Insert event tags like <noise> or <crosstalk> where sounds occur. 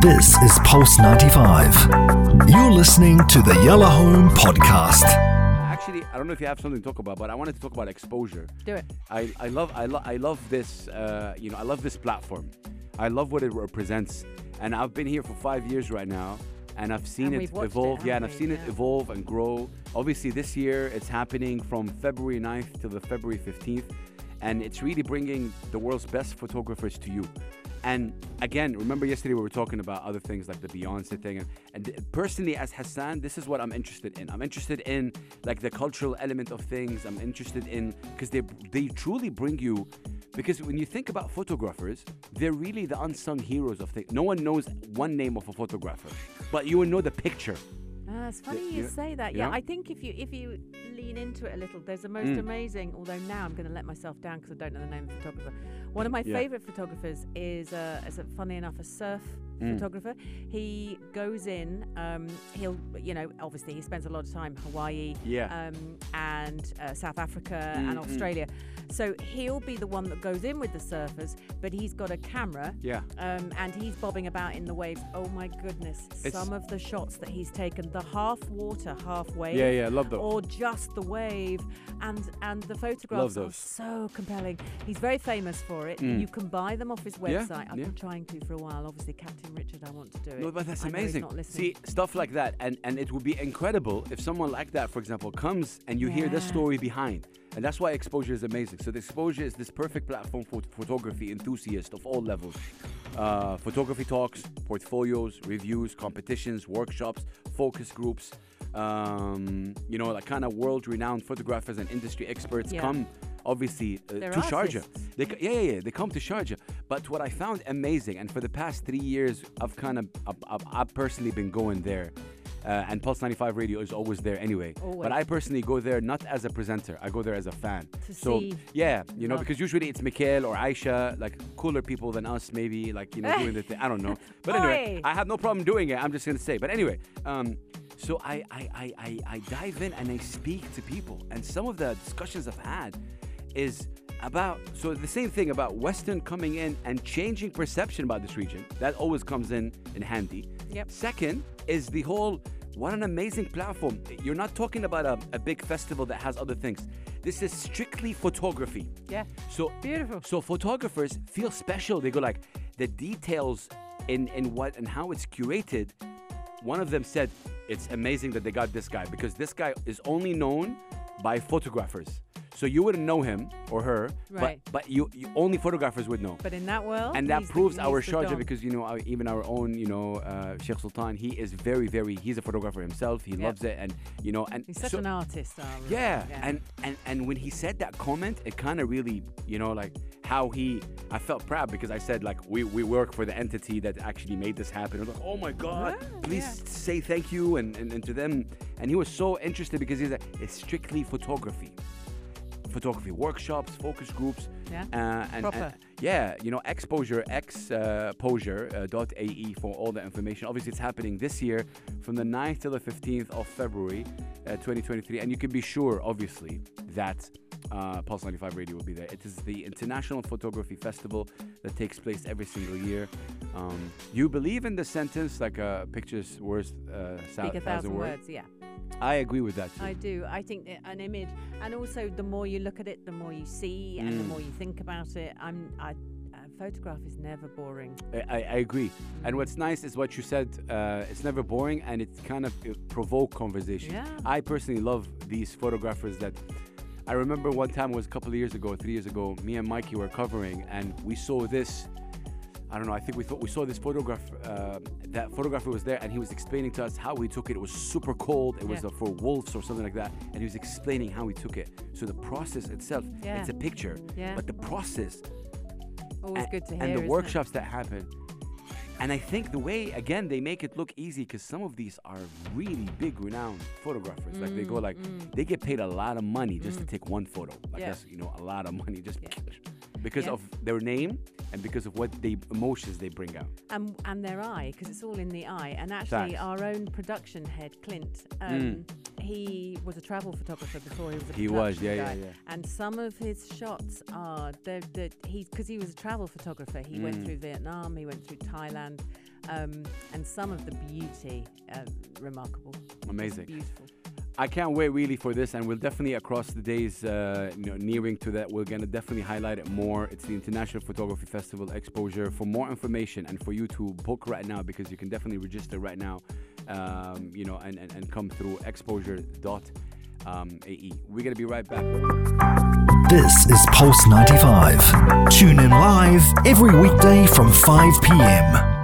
This is Pulse 95. You're listening to the Yellow Home Podcast. Actually, I don't know if you have something to talk about, but I wanted to talk about Xposure. Do it. I, I love I, lo- I love this uh, you know I love this platform. I love what it represents, and I've been here for five years right now, and I've seen And it we've it, evolve. yeah, and I've we? seen it evolve and grow. Obviously, this year it's happening from February 9th to the February 15th, and it's really bringing the world's best photographers to you. And again, remember yesterday we were talking about other things like the Beyonce thing, and, and personally, as Hassan, this is what I'm interested in. I'm interested in like the cultural element of things. I'm interested in because they they truly bring you. Because when you think about photographers, they're really the unsung heroes of things. No one knows one name of a photographer, but you will know the picture. Ah, it's funny Yeah, you yeah, say that. yeah. Yeah, I think if you if you lean into it a little, there's a most Mm. amazing. Although now I'm going to let myself down because I don't know the name of the photographer. One of my Yeah. favorite photographers is, uh, is a, funny enough, a surf Mm. photographer. He goes in. Um, he'll, you know, obviously he spends a lot of time in Hawaii, Yeah. um, and uh, South Africa Mm, and. Australia. So he'll be the one that goes in with the surfers, but he's got a camera Yeah. um, and he's bobbing about in the waves. Oh my goodness! It's- Some of the shots that he's taken, the half water, half wave, Yeah, yeah, love those. or just the wave, and and the photographs are those. so compelling. He's very famous for it. Mm. You can buy them off his website. Yeah. I've yeah. been trying to for a while. Obviously, Captain Richard, I want to do it. No, but that's I amazing. See, stuff like that, and and it would be incredible if someone like that, for example, comes and you hear the story behind, and that's why Xposure is amazing. So the Xposure is this perfect platform for photography enthusiasts of all levels. Uh, photography talks, portfolios, reviews, competitions, workshops, focus groups. Um, you know, like kind of world-renowned photographers and industry experts Yeah. come, obviously, uh, to Sharjah. They, yeah, yeah, yeah, they come to Sharjah. But what I found amazing, and for the past three years, I've kind of, I've, I've, personally been going there. Uh, and Pulse 95 Radio is always there anyway. But I personally go there not as a presenter, I go there as a fan. To so, see yeah, you know, love. because usually it's Mikhail or Aisha, like cooler people than us, maybe, like, you know, doing the <laughs> thing. I don't know. <laughs> But anyway. I have no problem doing it. I'm just going to say. But anyway, um, so I, I, I, I, I dive in and I speak to people. And some of the discussions I've had is about so the same thing about Western coming in and changing perception about this region. That always comes in in handy. Yep. Second is the whole what an amazing platform. You're not talking about a, a big festival that has other things. This is strictly photography. Yeah. So Beautiful. So photographers feel special. They go like the details in in what and how it's curated. One of them said it's amazing that they got this guy because this guy is only known by photographers. So you wouldn't know him or her, Right. but but you, you only photographers would know. But in that world, And that he's the- proves our Sharjah because you know our, even our own you know uh, Sheikh Sultan he is very very he's a photographer himself he Yep. loves it and you know and He's such so- an artist. Arlo. yeah, and and and when he said that comment, it kind of really, you know, like how he, I felt proud because I said like we we work for the entity that actually made this happen. I was like, oh my god, Yeah, please yeah. say thank you and, and and to them. And he was so interested because he's like, it's strictly photography, photography workshops, focus groups. Yeah. Uh, and, and- yeah, you know, Xposure, Xposure uh, for all the information. Obviously, it's happening this year from the 9th till the 15th of February, uh, 2023. And you can be sure, obviously, that uh, Pulse 95 Radio will be there. It is the International Photography Festival that takes place every single year. Um, you believe in the sentence like a picture's worth uh, Speak a thousand words. Yeah. I agree with that too. I do. I think an image, and also the more you look at it, the more you see, and the Mm. more you think about it. I'm. I, photograph is never boring. I, I I agree. And what's nice is what you said. Uh, it's never boring, and it kind of it provoke conversation. Yeah. I personally love these photographers that. I remember one time it was a couple of years ago, three years ago. Me and Mikey were covering, and we saw this. I don't know. I think we thought we saw this photograph. Uh, that photographer was there, and he was explaining to us how he took it. It was super cold. It was uh, for wolves or something like that, and he was explaining how he took it. So the process itself, Yeah. it's a picture, Yeah. but the process Always and, good to hear. and the isn't it? workshops that happen. And I think the way again they make it look easy because some of these are really big, renowned photographers. like they go Mm, like mm. they get paid a lot of money just to Mm. take one photo. Like Yeah. that's you know a lot of money just Yeah. because Yeah. of their name and because of what the emotions they bring out. and and their eye because it's all in the eye and actually Facts. our own production head clint um, he was a travel photographer before he was a He was, yeah, guy. yeah, yeah. and some of his shots are they're, they're, because he was a travel photographer he went Mm. through vietnam he went through thailand um, and some of the beauty, uh, remarkable. Amazing. Beautiful. I can't wait really for this, and we'll definitely across the days uh, you know, nearing to that, we're gonna definitely highlight it more. It's the International Photography Festival Xposure. For more information and for you to book right now, because you can definitely register right now, um, you know, and, and, and come through exposure.ae. We're gonna be right back. This is Pulse 95. Tune in live every weekday from 5 p.m.